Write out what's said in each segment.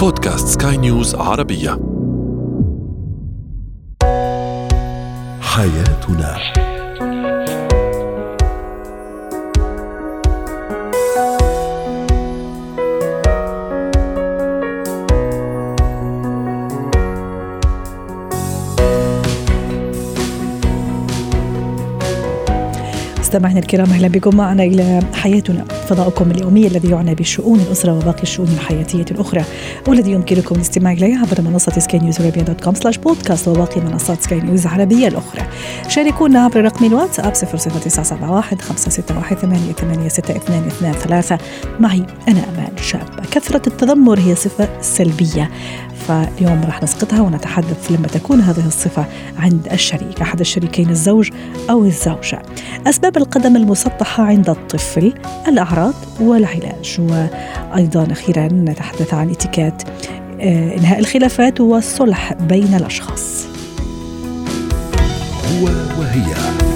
بودكاست سكاي نيوز عربية. حياتنا. مستمعينا الكرام أهلا بكم معنا إلى حياتنا. فضاؤكم اليومي الذي يعنى بشؤون الأسرة وباقي الشؤون الحياتية الأخرى والذي يمكنكم الاستماع إليه عبر منصة سكاي نيوز عربيه dot com slash بودكاست وباقي منصات سكاي نيوز العربية الأخرى. شاركونا عبر رقم الواتساب 00971 561 886223 معي أنا أمان شابه كثرة التذمر هي صفة سلبية. فاليوم راح نسقطها ونتحدث لما تكون هذه الصفة عند الشريك أحد الشريكين الزوج أو الزوجة. أسباب القدم المسطحة عند الطفل الأعراض. والعلاج وأيضا أخيرا نتحدث عن اتكات آه، إنهاء الخلافات والصلح بين الأشخاص. هو وهي.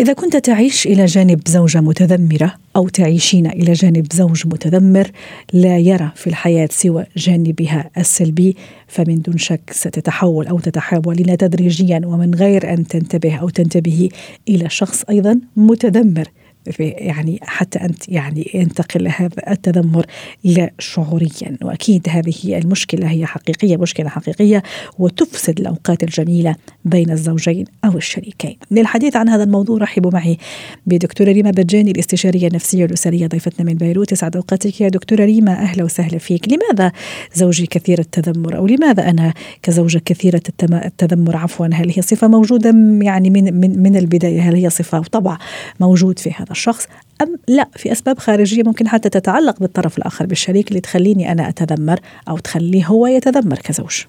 إذا كنت تعيش إلى جانب زوجة متذمرة أو تعيشين إلى جانب زوج متذمر لا يرى في الحياة سوى جانبها السلبي فمن دون شك ستتحول أو تتحولين تدريجيا ومن غير أن تنتبه أو تنتبهي إلى شخص أيضا متذمر. يعني حتى أنت يعني ينتقل هذا التذمر إلى شعوريا. وأكيد هذه المشكلة هي حقيقية مشكلة حقيقية وتفسد الأوقات الجميلة بين الزوجين أو الشريكين. للحديث عن هذا الموضوع رحبوا معي بدكتورة ريما بجاني الاستشارية النفسية الأسرية ضيفتنا من بيروت. يسعد أوقاتك يا دكتورة ريما. أهلا وسهلا فيك. لماذا زوجي كثير التذمر؟ أو لماذا أنا كزوجة كثيرة التذمر؟ عفوا هل هي صفة موجودة يعني من من من البداية؟ هل هي صفة وطبع موجود في هذا الشخص أم لا. في أسباب خارجية ممكن حتى تتعلق بالطرف الآخر بالشريك اللي تخليني أنا أتذمر أو تخليه هو يتذمر كزوج.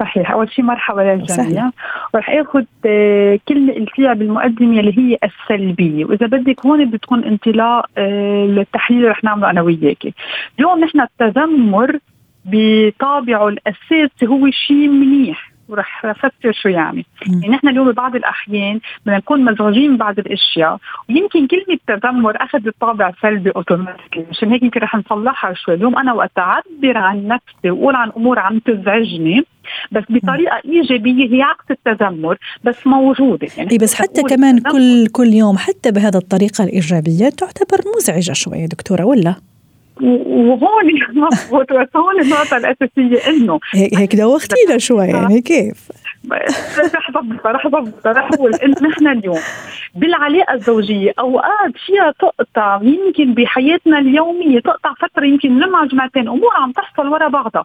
صحيح. أول شيء مرحبا للجميع ورح آخذ آه، كلمه قلتيها بالمقدمة اللي هي السلبية. وإذا بدك هون بتكون انطلاق آه، للتحليل اللي رح نعمله أنا وياكي. اليوم نحن التذمر بطابعه الأساسي هو شيء منيح. ورح افسر شو يعني. يعني نحن اليوم ببعض الأحيان بدنا نكون مزعوجين ببعض الأشياء ويمكن كلمه تذمر اخذت طابع سلبي أوتوماتيكي. مشان هيك يمكن رح نصلحها شوي. اليوم أنا وقت أعبر عن نفسي وأقول عن أمور عم تزعجني بس بطريقة إيجابية هي عكس التذمر بس موجودة. يعني إيه بس حتى كمان كل كل يوم حتى بهذا الطريقة الإيجابية تعتبر مزعجة شوية دكتورة ولا؟ وهون مضبوط بس هون النقطة الأساسية إنه هيك دوختينا شوي يعني كيف؟ رح ضبطها رح ضبطها رح أقول انه نحن اليوم بالعلاقة الزوجية. اوقات فيها تقطع يمكن بحياتنا اليومية تقطع فترة يمكن لمعة جمعتين أمور عم تحصل ورا بعضها.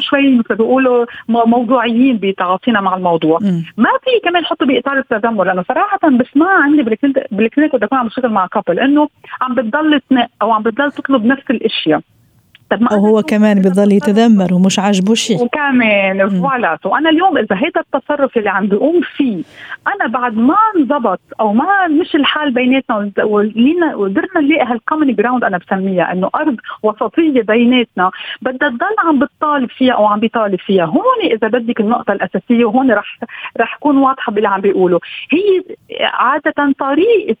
شوي مثل بيقولوا موضوعيين بتعاطينا مع الموضوع. مم. ما في كمان نحطه بإطار التذمر لأنه صراحة بسمع عندي بالكلينيك بدي أكون عم بشتغل مع كابل إنه عم بتضل تنق أو عم بتضل تطلب نفس الأشياء. طب ما وهو كمان بضل يتذمر ومش عاجبه شيء. وكمان فوالا. وأنا اليوم إذا هيدا التصرف اللي عم بقوم فيه أنا بعد ما انضبط أو ما مش الحال بيناتنا وقدرنا نلاقي هال common ground أنا بسميها إنه أرض وسطية بيناتنا بدها تضل عم بتطالب فيها أو عم بيطالب فيها. هون إذا بدك النقطة الأساسية وهون رح رح اكون واضحة باللي عم بيقولوا. هي عادة طريقة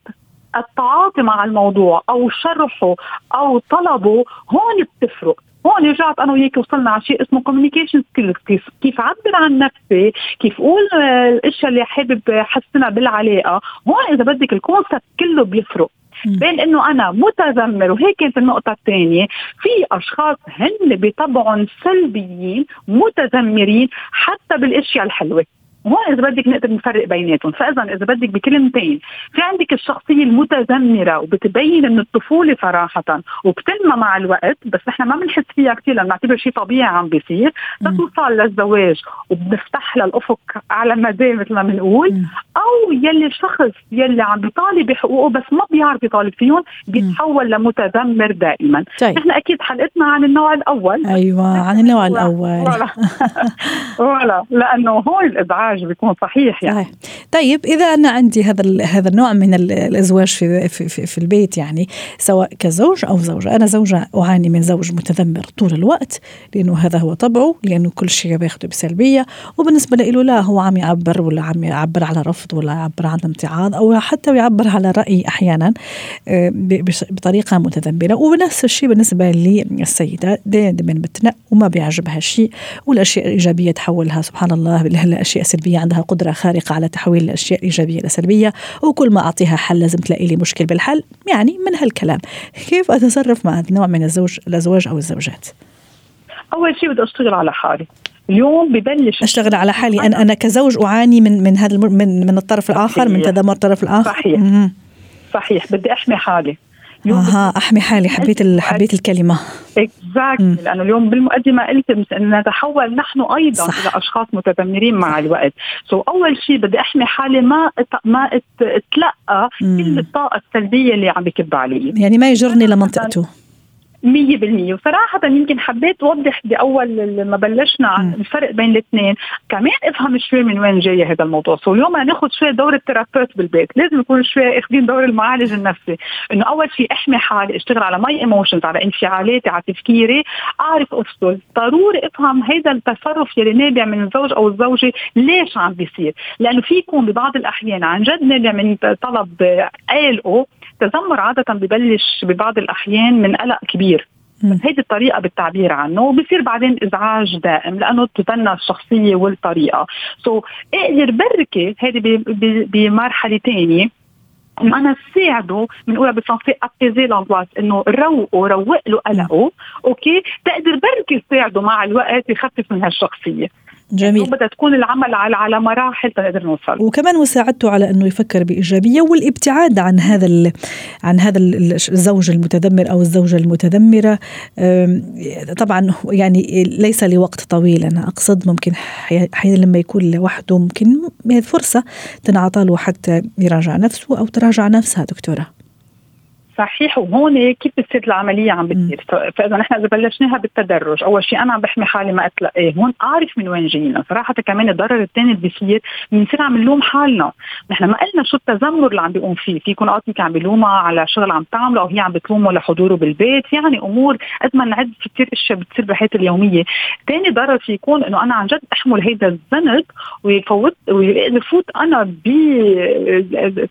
التعاطي مع الموضوع أو شرحه أو طلبه هون بتفرق. هون رجعت أنا وياك وصلنا على شيء اسمه communication skills كيف كيف أعبر عن نفسي؟ كيف أقول الأشياء اللي حابب أحسنها بالعلاقة؟ هون إذا بدك ال concept كله بيفرق. بين إنه أنا متذمر وهيك كانت النقطة الثانية في أشخاص هن بطبعهم سلبيين متذمرين حتى بالأشياء الحلوة. هون إذا بدك نقدر نفرق بيناتهم فاذا إذا بدك بكلمتين في عندك الشخصية المتذمره وبتبين إنه الطفولة صراحة وبتنمى مع الوقت بس نحن ما بنحس فيها كثير لأنه نعتبر شيء طبيعي عم بيصير لتوصل للزواج وبنفتح لها الافق على مدى مثل ما بنقول أو يلي الشخص يلي عم بيطالب بحقوقه بس ما بيعرف يطالب فيهم بيتحول لمتذمر دائما. طيب. نحن أكيد حلقتنا عن النوع الأول. أيوه عن النوع الأول. ولا, ولا. لأنه هون الازعاج الازعاج بيكون صحيح يعني. طيب إذا أنا عندي هذا هذا النوع من الإزواج في, في في في البيت يعني سواء كزوج أو زوجة أنا زوجة أعاني من زوج متذمر طول الوقت لأنه هذا هو طبعه لأنه كل شيء بياخده بسلبية وبالنسبة له لا هو عم يعبر ولا عم يعبر على رفض ولا يعبر عن امتعاض أو حتى يعبر على رأي أحيانا آه، بطريقة متذمرة. ونفس الشيء بالنسبة للسيدة دائما بتنق وما بيعجبها شيء والأشياء الإيجابية تحولها سبحان الله الاشياء السلبية عندها قدرة خارقة على تحويل الأشياء الايجابيه إلى سلبية وكل ما أعطيها حل لازم تلاقي لي مشكل بالحل يعني من هالكلام. كيف اتصرف مع نوع من الزوج الأزواج أو الزوجات؟ أول شيء بدي أشتغل على حالي. اليوم ببلش أشتغل على حالي. أنا أنا كزوج أعاني من من هذا من من الطرف الآخر صحيح. من تذمر الطرف الآخر. صحيح. صحيح. بدي أحمي حالي. أها أحمي حالي حبيت حبيت الكلمة. exactly لأنه اليوم بالمقدمه قلت إن نتحول نحن أيضا صح. إلى أشخاص متذمرين مع الوقت. so أول شيء بدي أحمي حالي ما ما إتلقى كل الطاقة السلبية اللي عم بكب علي. يعني ما يجرني لمنطقته. مية بالمية. وصراحة يمكن حبيت أوضح بأول ما بلشنا عن الفرق بين الاثنين. كمان افهم شوي من وين جاي هذا الموضوع. so اليوم ناخذ شوي دور ال thérapeute بالبيت. لازم يكون شوي اخذين دور المعالج النفسي. إنه أول شيء احمي حالي اشتغل على my emotions على انفعالاتي على تفكيري. أعرف أفصل. ضروري أفهم هذا التصرف يلي نابع من الزوج أو الزوجة ليش عم بيصير. لأنه في يكون ببعض الأحيان عن جد نابع من طلب قلقه التذمر عادة ببلش ببعض الأحيان من قلق كبير. هيدي الطريقة بالتعبير عنه وبصير بعدين إزعاج دائم لأنه تتبنى الشخصية والطريقة. so, أقدر بركي هيدي بمرحلة ثانية إنه أنا ساعده بنقولها بالفرنسي apaiser l'angoisse إنه روقه روق له قلقه. أوكي؟ تقدر بركي تساعده مع الوقت يخفف من هالشخصية. جميل. بدها تكون العمل على على مراحل تقدر نوصل. وكمان مساعدته على إنه يفكر بإيجابية والابتعاد عن هذا عن هذا الزوج المتذمر أو الزوجة المتذمرة. طبعا يعني ليس لوقت طويل. أنا أقصد ممكن حين لما يكون لوحده ممكن فرصة تنعطى له حتى يراجع نفسه أو تراجع نفسها دكتورة. صحيح وهون كيف بتصير العملية عم بتصير؟ فإذا نحن إذا بلشناها بالتدرج أول شيء أنا عم بحمي حالي ما اتلقاه هون اعرف من وين جينا صراحة كمان الضرر الثاني اللي بيصير بنصير عم نلوم حالنا. نحن ما قلنا شو التذمر اللي عم بيقوم فيه. في يكون اوقات عم بيلومها على شغل عم تعمله أو هي عم بتلومه لحضوره بالبيت. يعني أمور قد ما نعد في كثير أشياء بتصير بحياتي اليومية. ثاني ضرر في يكون إنه أنا عن جد أحمل هيدا الذنب ويفوت ويفوت أنا ب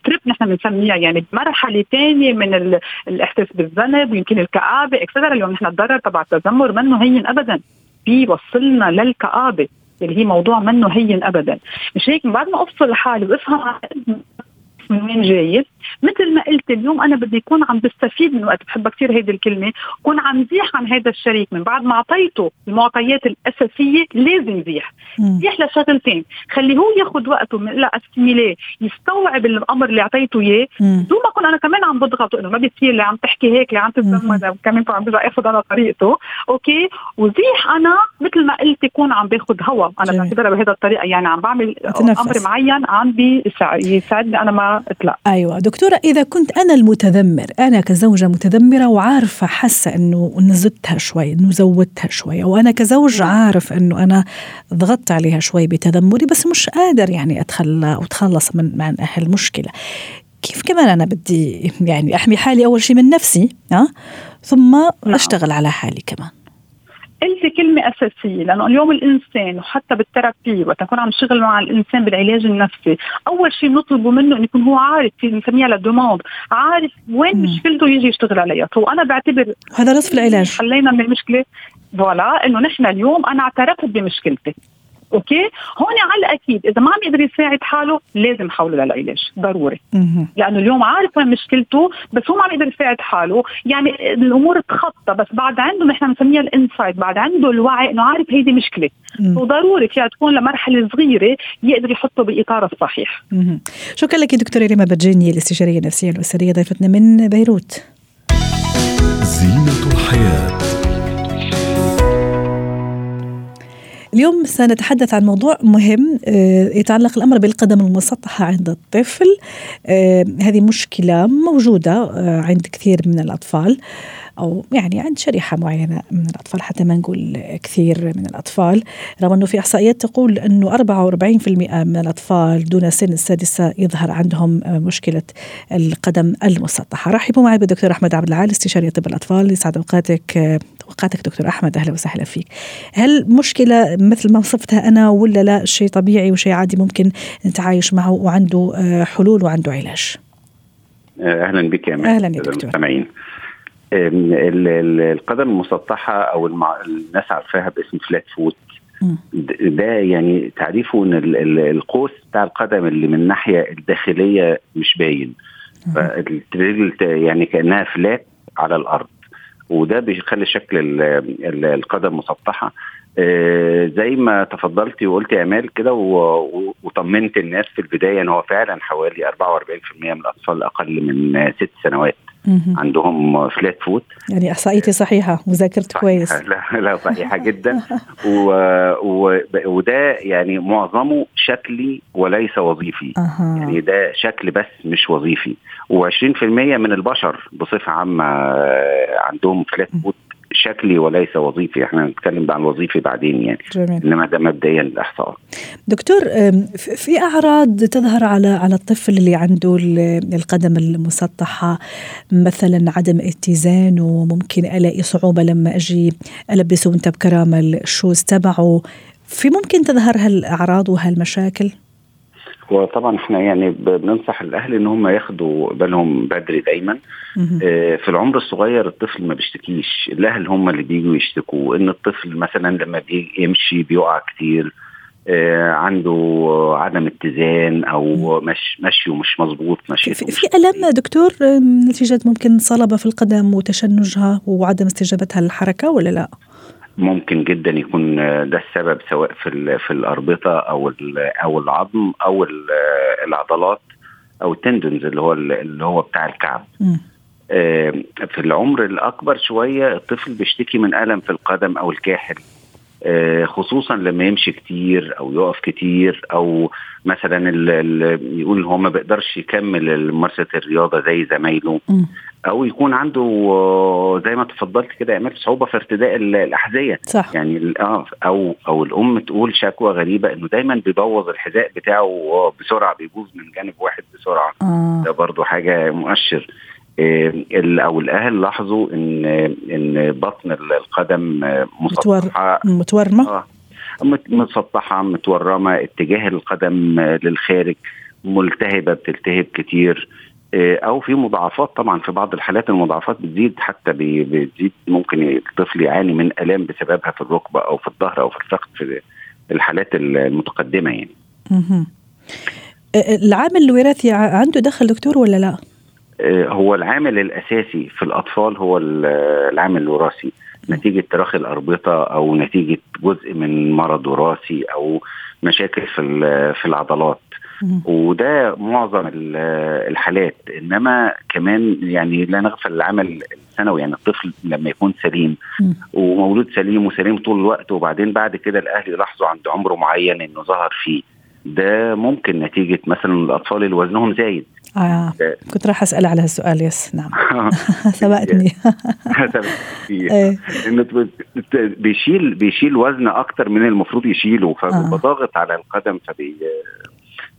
trip نحن بنسميها يعني بمرحله ثانية من الإحساس بالذنب ويمكن الكآبة etcetera اليوم نحن الضرر تبع التذمر منه هين ابدا. بيوصلنا للكآبة اللي هي موضوع منه هين ابدا. مش هيك؟ بعد ما افصل حالي وأفهم من وين جاي مثل ما قلت اليوم أنا بدي أكون عم بستفيد من وقت بحبها كثير هيدي الكلمة. كون عم زيح عن هذا الشريك من بعد ما أعطيته المعطيات الأساسية لازم زيح زيح لشغلتين. خليه هو ياخذ وقته لا استيميليه يستوعب الأمر اللي أعطيته إياه. دون ما أكون أنا كمان عم بضغطه إنه ما بيصير اللي عم تحكي هيك اللي عم تتزمر كمان عم برجع اخذ أنا طريقته. أوكي؟ وزيح أنا مثل ما قلت يكون عم باخذ هوا. أنا بعتبرها بهذا الطريقة. يعني عم بعمل أمر معين عم بيساعدني أنا ما اطلع أيوه. دكتورة إذا كنت أنا المتذمر أنا كزوجة متذمرة وعارفة حاسة أنه نزدتها شوي أنه زودتها شوي أو أنا كزوج عارف أنه أنا ضغطت عليها شوي بتذمري بس مش قادر يعني أتخلى وأتخلص من من هالمشكلة كيف كمان أنا بدي يعني أحمي حالي أول شيء من نفسي ها ثم نعم. أشتغل على حالي كمان. قلتي كلمة أساسية لأنه اليوم الإنسان وحتى بالثيرابي وقت نكون عم نشتغل مع الإنسان بالعلاج النفسي أول شيء بنطلبه منه إنه يكون هو عارف في بنسميها la demande عارف وين. مشكلته يجي يشتغل عليها. هو أنا بعتبر هذا نصف العلاج. حلينا من المشكلة voilà إنه نحن اليوم أنا اعترفت بمشكلتي. أوكي؟ هون على الأكيد إذا ما عم يقدر يساعد حاله لازم حوله للعلاج ضروري. لأنه اليوم عارف وين مشكلته بس هو ما عم يقدر يساعد حاله. يعني الأمور تخطى بس بعد عنده نحن بنسميها ال insight بعد عنده الوعي إنه عارف هيدي مشكلة. وضروري فيها تكون لمرحلة صغيرة يقدر يحطه باطاره الصحيح. شكرا لك دكتورة ريما بجيني الاستشارية النفسية الأسرية ضيفتنا من بيروت. زينة الحياة. اليوم سنتحدث عن موضوع مهم آه، يتعلق الأمر بالقدم المسطحة عند الطفل. آه، هذه مشكلة موجودة آه، عند كثير من الأطفال. أو يعني عند شريحة معينة من الأطفال حتى ما نقول كثير من الأطفال. رغم إنه في إحصائيات تقول إنه 44% من الأطفال دون سن السادسة يظهر عندهم مشكلة القدم المسطحة. رحبوا معي بالدكتور أحمد عبد العال استشاري طب الأطفال. يسعد أوقاتك أوقاتك دكتور أحمد. أهلا وسهلا فيك. هل مشكلة مثل ما وصفتها أنا ولا لا شيء طبيعي وشيء عادي ممكن نتعايش معه وعنده حلول وعنده علاج؟ أهلا بك يا أهلا يا دكتور. المستمعين القدم المسطحة أو الناس عارفاها باسم فلات فوت ده يعني تعريفه إن القوس بتاع القدم اللي من الناحية الداخلية مش باين. فالرجل يعني كأنها فلات على الأرض. وده بيخلي شكل القدم مسطحة. زي ما تفضلتي وقلتي يا امال كده وطمنت الناس في البداية إن هو فعلا حوالي 44% من الأطفال أقل من ست سنوات. عندهم فلات فوت يعني إحصائيتي صحيحة وذاكرت كويس. لا لا صحيحة جدا. و... و... وده يعني معظمه شكلي وليس وظيفي. أه. يعني ده شكل بس مش وظيفي. و20% من البشر بصفة عامة عندهم flat foot شكلي وليس وظيفي. إحنا هنتكلم عن الوظيفي بعدين يعني. جميل. إنما ده مبدئيا الاحصاء دكتور في أعراض تظهر على على الطفل اللي عنده القدم المسطحة مثلا عدم اتزان وممكن ألاقي صعوبة لما أجي ألبسه وأنت بكرامة الشوز تبعه. في ممكن تظهر هالأعراض وهالمشاكل؟ وطبعا إحنا يعني بننصح الأهل إن هم ياخدوا بالهم بدري دايما. آه في العمر الصغير الطفل ما بيشتكيش. الأهل هم اللي بيجوا يشتكوا. إن الطفل مثلا لما بيجي يمشي بيقع كتير آه عنده عدم اتزان أو مش مشيه مش مظبوط مشي في, في ألم دكتور نتيجه ممكن صلبه في القدم وتشنجها وعدم استجابتها للحركة ولا لا؟ ممكن جدا يكون ده السبب سواء في في الأربطة أو أو العظم أو العضلات أو التندنز اللي هو اللي هو بتاع الكعب. م. في العمر الأكبر شوية الطفل بيشتكي من ألم في القدم أو الكاحل خصوصا لما يمشي كتير أو يقف كتير أو مثلا يقول هو ما بيقدرش يكمل ممارسه الرياضة زي زمايله أو يكون عنده زي ما تفضلت كده يعمل صعوبة في ارتداء الأحذية صح. يعني آه أو أو الأم تقول شكوى غريبة إنه دايما بيبوظ الحذاء بتاعه بسرعة بيبوظ من جانب واحد بسرعة آه. ده برضو حاجة مؤشر أو الأهل لاحظوا إن إن بطن القدم مسطحة. متورمة؟ آه مسطحة متورمة اتجاه القدم للخارج ملتهبة بتلتهب كتير. أو في مضاعفات طبعا في بعض الحالات المضاعفات بتزيد حتى بتزيد. ممكن الطفل يعاني من آلام بسببها في الركبة أو في الظهر أو في الفخذ في الحالات المتقدمة يعني. العامل الوراثي عنده دخل دكتور ولا لا؟ هو العامل الأساسي في الأطفال هو العامل الوراثي. نتيجة تراخي الأربطة أو نتيجة جزء من مرض وراثي أو مشاكل في في العضلات. وده معظم الحالات. إنما كمان يعني لا نغفل العمل السنوي يعني الطفل لما يكون سليم ومولود سليم وسليم طول الوقت وبعدين بعد كده الأهل يلاحظوا عند عمر معين إنه ظهر فيه. ده ممكن نتيجة مثلا الأطفال اللي وزنهم زايد. آه. كنت راح أسأل على هالسؤال yes نعم. سبقتني. إنه بيشيل بيشيل وزن أكتر من المفروض يشيله فبيبقى ضاغط على القدم فبي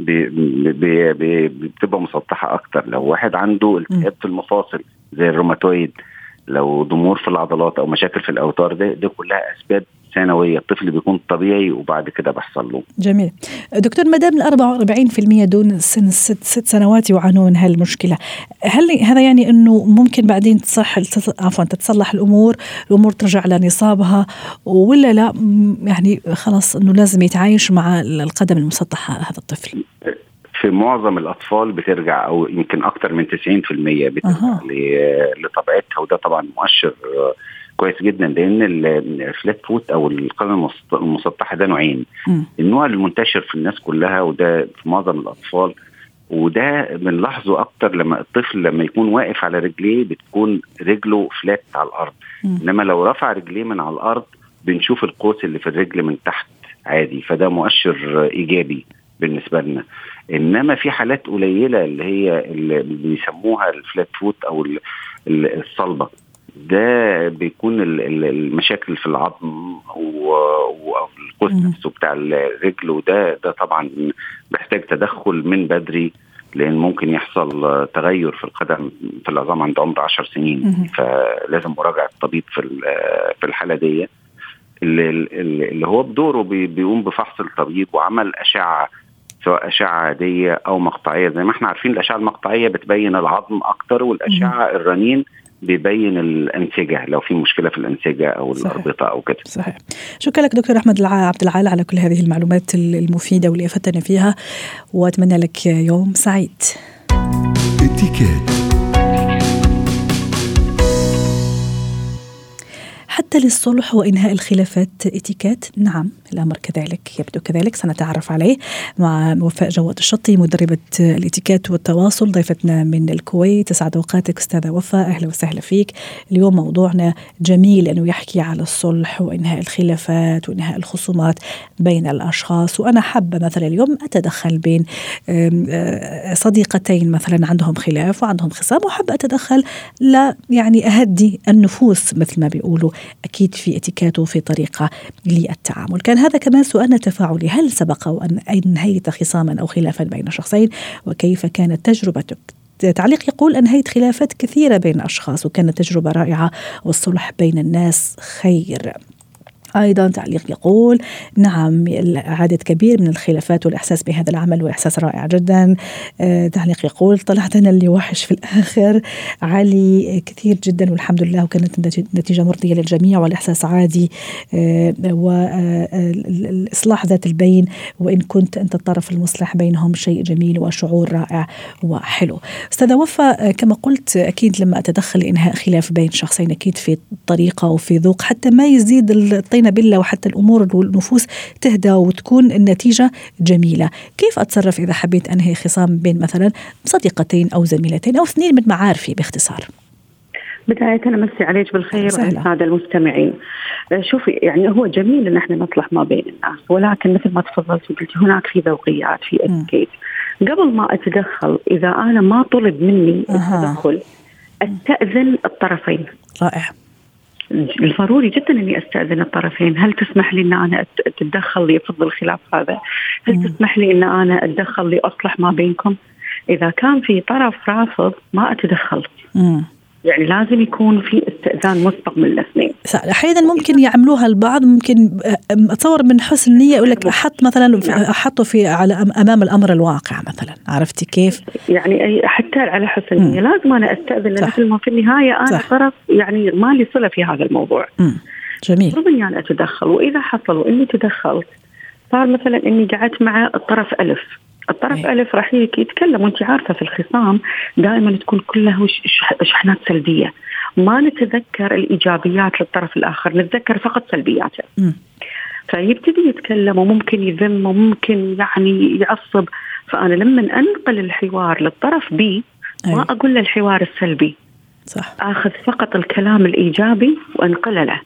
بي بي بي بتبقى مسطحة أكتر. لو واحد عنده التهاب في المفاصل زي الروماتويد لو ضمور في العضلات أو مشاكل في الأوتار ده دي كلها أسباب ثانويه الطفل بيكون طبيعي وبعد كده بيحصل له. جميل. دكتور ما دام ال 44% دون سن ست, ست سنوات يعانون من هالمشكلة. هل هذا يعني إنه ممكن بعدين تصح عفوا تتصلح الأمور الأمور ترجع لنصابها ولا لا؟ يعني خلاص إنه لازم يتعايش مع القدم المسطحة هذا الطفل. في معظم الأطفال بترجع أو يمكن أكثر من 90% بترجع أه. لطبيعتها وده طبعا مؤشر كويس جدا لأن ال flat foot أو القدم المسطحة ده نوعين. م. النوع المنتشر في الناس كلها وده في معظم الأطفال وده بنلاحظه أكتر لما الطفل لما يكون واقف على رجليه بتكون رجله flat على الأرض. م. إنما لو رفع رجليه من على الأرض بنشوف القوس اللي في الرجل من تحت عادي. فده مؤشر إيجابي بالنسبة لنا. إنما في حالات قليلة اللي هي اللي بيسموها ال flat foot أو الصلبة. ده بيكون المشاكل في العظم والقوس نفسه بتاع الرجل وده ده طبعا بيحتاج تدخل من بدري لأن ممكن يحصل تغير في القدم في العظام عند عمر 10 سنين. فلازم مراجعة الطبيب في في الحالة دي. اللي, اللي هو بدوره بيقوم بفحص الطبيب وعمل أشعة سواء أشعة عادية أو مقطعية. زي ما إحنا عارفين الأشعة المقطعية بتبين العظم أكتر والأشعة الرنين بيبين الانسجة لو في مشكلة في الانسجة أو صحيح. الأربطة أو كده. صحيح. شكرا لك دكتور أحمد عبد العال على كل هذه المعلومات المفيدة واللي أفدتنا فيها وأتمنى لك يوم سعيد. للصلح وإنهاء الخلافات اتيكات. نعم الأمر كذلك يبدو كذلك سنتعرف عليه مع وفاء جواد الشطي مدربة الاتيكات والتواصل. ضيفتنا من الكويت تسعد أوقاتك أستاذة وفاء أهلا وسهلا فيك. اليوم موضوعنا جميل أنه يحكي على الصلح وإنهاء الخلافات وإنهاء الخصومات بين الأشخاص. وأنا حابة مثلا اليوم أتدخل بين صديقتين مثلا عندهم خلاف وعندهم خصام وحابة أتدخل لا يعني أهدي النفوس مثل ما بيقولوا أكيد في اتيكات وفي طريقة للتعامل. كان هذا كمان سؤالنا تفاعلي هل سبق وأن أنهيت خصاما أو خلافا بين شخصين؟ وكيف كانت تجربتك تعليق يقول أنهيت خلافات كثيرة بين أشخاص وكانت تجربة رائعة والصلح بين الناس خير. أيضا تعليق يقول نعم عدد كبير من الخلافات والإحساس بهذا العمل وإحساس رائع جدا. آه تعليق يقول طلعت أنا اللي وحش في الآخر. علي كثير جدا والحمد لله وكانت نتيجة مرضية للجميع والإحساس عادي. آه والإصلاح ذات البين وإن كنت أنت الطرف المصلح بينهم شيء جميل وشعور رائع وحلو. أستاذة وفاء كما قلت أكيد لما أتدخل لإنهاء خلاف بين شخصين أكيد في طريقة وفي ذوق حتى ما يزيد الطين استعينا بالله وحتى الأمور والنفوس تهدى وتكون النتيجة جميلة، كيف أتصرف إذا حبيت أنهي خصام بين مثلا صديقتين أو زميلتين أو اثنين من معارفي باختصار؟ بداية أنا مسي عليك بالخير والسادة المستمعين. شوفي يعني هو جميل أن إحنا نصلح ما بين الناس ولكن مثل ما تفضلت وقلتي هناك في ذوقيات في اتيكيت قبل ما أتدخل إذا أنا ما طلب مني التدخل أستأذن الطرفين. رائع. الضروري جدا إني أستأذن الطرفين، هل تسمح لي إن أنا أتدخل لافض الخلاف هذا؟ هل مم. تسمح لي إن أنا أتدخل لأصلح ما بينكم؟ إذا كان في طرف رافض ما أتدخل. مم. يعني لازم يكون في استئذان مسبق من الاثنين. أحيانا ممكن يعملوها البعض ممكن أتصور من حسن النية يقول لك أحط مثلا أحطه في على أمام الأمر الواقع مثلا عرفتي كيف؟ يعني حتى على حسن النية. لازم أنا أستأذن لأن ما في النهاية أنا صح. طرف يعني ما لي صلة في هذا الموضوع. مم. جميل. المفروض إني أنا أتدخل وإذا حصل وإني تدخلت صار مثلا إني قعدت مع الطرف ألف. الطرف أيه. ألف راح يتكلم وأنت عارفة في الخصام دائما تكون كلها شحنات سلبية ما نتذكر الإيجابيات للطرف الآخر نتذكر فقط سلبياته م. فيبتدي يتكلم وممكن يذم وممكن يعني يعصب فأنا لما أنقل الحوار للطرف بي ما أقول له الحوار السلبي صح. آخذ فقط الكلام الإيجابي وأنقله له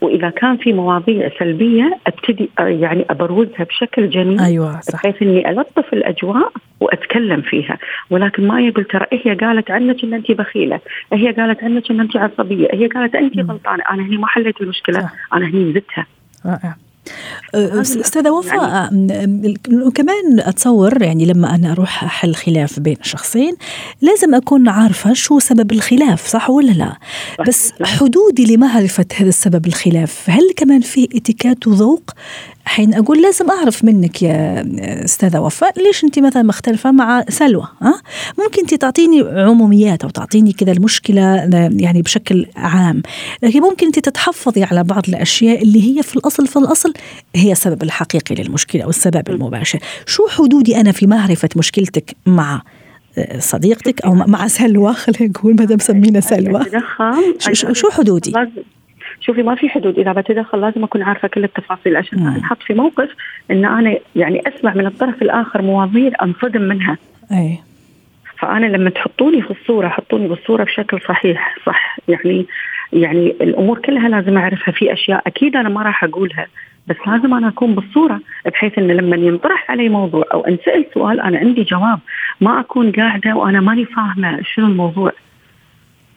وإذا كان في مواضيع سلبية أبتدي يعني أبروزها بشكل جميل أيوه صح بحيث إني ألطف الأجواء وأتكلم فيها ولكن ما يقول ترى هي قالت عنك إن انت بخيلة، هي قالت عنك إن انت عصبية، هي قالت انت غلطانة، أنا هني ما حليت المشكلة، صح. أنا هني زدتها. رائع. أستاذة وفاء يعني كمان أتصور يعني لما أنا أروح أحل خلاف بين شخصين لازم أكون عارفة شو سبب الخلاف صح ولا لا؟ بس حدودي لمعرفة هذا السبب الخلاف هل كمان في اتيكات وذوق؟ حين أقول لازم أعرف منك يا أستاذة وفاء ليش أنت مثلا مختلفة مع سلوى ها؟ ممكن أنت تعطيني عموميات أو تعطيني كذا المشكلة يعني بشكل عام لكن ممكن أنت تتحفظي على بعض الأشياء اللي هي في الأصل في الأصل هي السبب الحقيقي للمشكلة أو السبب المباشر. شو حدودي أنا في معرفة مشكلتك مع صديقتك أو مع سلوى؟ خلينا نقول ما دام سمينا سلوى. شو حدودي؟ شوفي ما في حدود. إذا بتدخل لازم أكون عارفة كل التفاصيل عشان ما انحط في موقف إن أنا يعني أسمع من الطرف الآخر مواضيع أنصدم منها. أي. فأنا لما تحطوني في الصورة حطوني بالصورة بشكل صحيح صح. يعني يعني الأمور كلها لازم أعرفها. في أشياء أكيد أنا ما راح أقولها بس لازم أنا أكون بالصورة بحيث إن لما ينطرح علي موضوع أو انسال سؤال أنا عندي جواب. ما أكون قاعدة وأنا ماني فاهمة شنو الموضوع.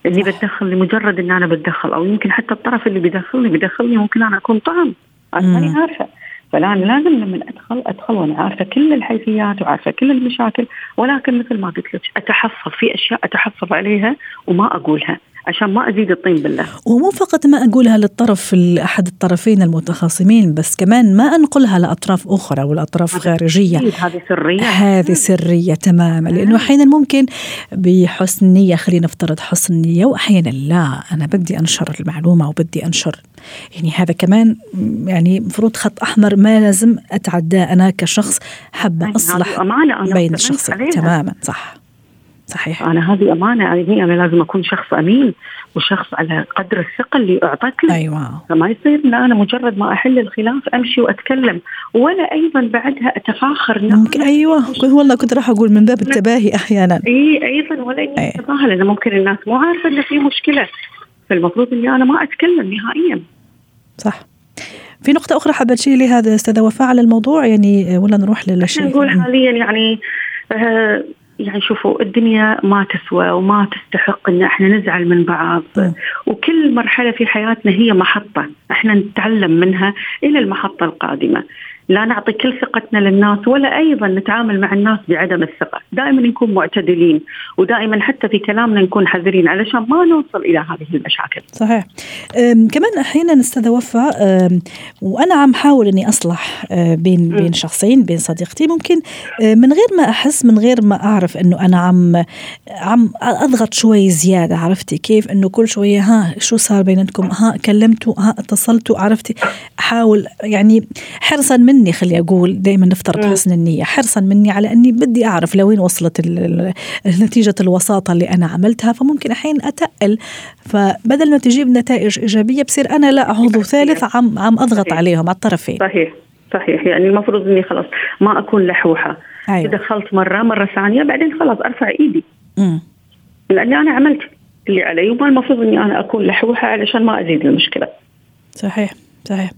اني بتدخل لمجرد إن أنا بتدخل أو يمكن حتى الطرف اللي بيدخلني بيدخلني ممكن أنا أكون طعم. أنا ماني عارفة. فالآن لازم لما أدخل أدخل وأنا عارفة كل الحيثيات وعارفة كل المشاكل ولكن مثل ما قلت لك أتحفظ في أشياء أتحفظ عليها وما أقولها. عشان ما أزيد الطين بالله. ومو فقط ما أقولها للطرف أحد الطرفين المتخاصمين بس كمان ما أنقلها لأطراف أخرى ولأطراف خارجية. هذه سرية. هذه سرية تماما لأنه أحيانا ممكن بحسن نية خلينا نفترض حسن نية وأحيانا لا. أنا بدي أنشر المعلومة وبدي أنشر. يعني هذا كمان يعني مفروض خط أحمر ما لازم أتعداه أنا كشخص حابة أصلح بين الشخصين. تماما صح. صحيح. أنا هذه أمانة. يعني أنا لازم أكون شخص أمين وشخص على قدر الثقه اللي اعطت لي أيوه. فما يصير إن أنا مجرد ما أحل الخلاف أمشي وأتكلم ولا أيضا بعدها أتفاخر. ممكن. أيوه. والله كنت راح أقول من باب التباهي أحيانا. إي أيضا ولا اني. اتظاهر لأن ممكن الناس مو عارفة إن في مشكلة. فالمفروض إني أنا ما أتكلم نهائيا. صح. في نقطة أخرى حابة تشيلي هذا أستاذة وفاء على الموضوع يعني ولا نروح للشيء نقول حاليا يعني آه يعني شوفوا الدنيا ما تسوى وما تستحق إن إحنا نزعل من بعض م. وكل مرحلة في حياتنا هي محطة إحنا نتعلم منها إلى المحطة القادمة لا نعطي كل ثقتنا للناس ولا أيضا نتعامل مع الناس بعدم الثقة، دائما نكون معتدلين ودائما حتى في كلامنا نكون حذرين علشان ما نوصل إلى هذه المشاكل. صحيح. كمان أحيانا أستاذ وفاء وأنا عم حاول إني أصلح أه، بين. بين شخصين بين صديقتي ممكن أه، من غير ما أحس من غير ما أعرف إنه أنا عم عم أضغط شوي زيادة عرفتي كيف إنه كل شوية ها شو صار بينكم ها كلمتوا ها اتصلتوا عرفتي أحاول يعني حرصا من مني خلي أقول دائما نفترض حسن النية. حرصا مني على أني بدي أعرف لوين وصلت نتيجة الوساطة اللي أنا عملتها فممكن أحيانا أتقل. فبدل ما تجيب نتائج إيجابية بصير أنا لا عضو ثالث عم عم أضغط عليهم على الطرفين. صحيح. صحيح. يعني المفروض إني خلاص ما أكون لحوحة. أيوة. دخلت مرة مرة ثانية بعدين خلاص أرفع إيدي. امم لأني أنا عملت اللي علي وما المفروض إني أنا أكون لحوحة علشان ما أزيد المشكلة. صحيح. صحيح.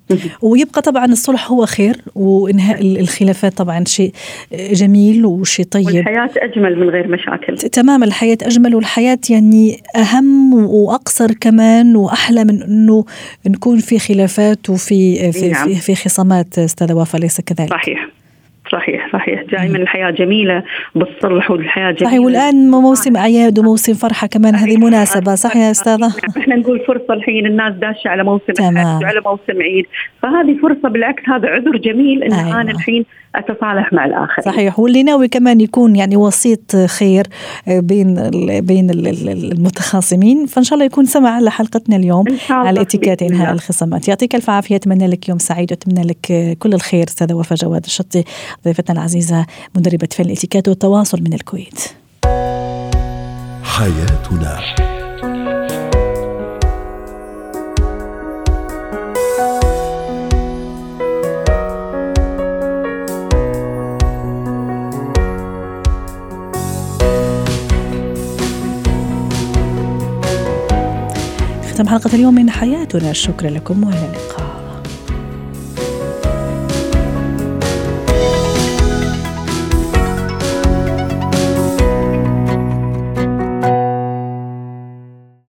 ويبقى طبعا الصلح هو خير وإنهاء الخلافات طبعا شيء جميل وشيء طيب. والحياة أجمل من غير مشاكل. تماما الحياة أجمل والحياة يعني أهم وأقصر كمان وأحلى من إنه نكون في خلافات وفي في نعم. في, في خصامات أستاذة وفاء ليس كذلك؟ صحيح. صحيح صحيح. دائما الحياة جميلة بالصلح والحياة جميلة. صحيح والآن موسم اعياد وموسم فرحة كمان هذه مناسبة صح يا أستاذة؟ إحنا نقول فرصة الحين الناس داشه على موسم تمام. على موسم عيد. فهذه فرصة بالعكس هذا عذر جميل إن أيوة. أنا الحين أتصالح مع الآخر صحيح واللي ناوي كمان يكون يعني وسيط خير بين بين المتخاصمين فإن شاء الله يكون سمع على حلقتنا اليوم على اتيكيت إنهاء الخصامات. يعطيك ألف عافية أتمنى لك يوم سعيد وأتمنى لك كل الخير أستاذة وفاء جواد الشطي. ضيفتنا العزيزة مدربة فن الاتيكيت والتواصل من الكويت. حياتنا. ختم حلقة اليوم من حياتنا. شكرا لكم وإلى اللقاء.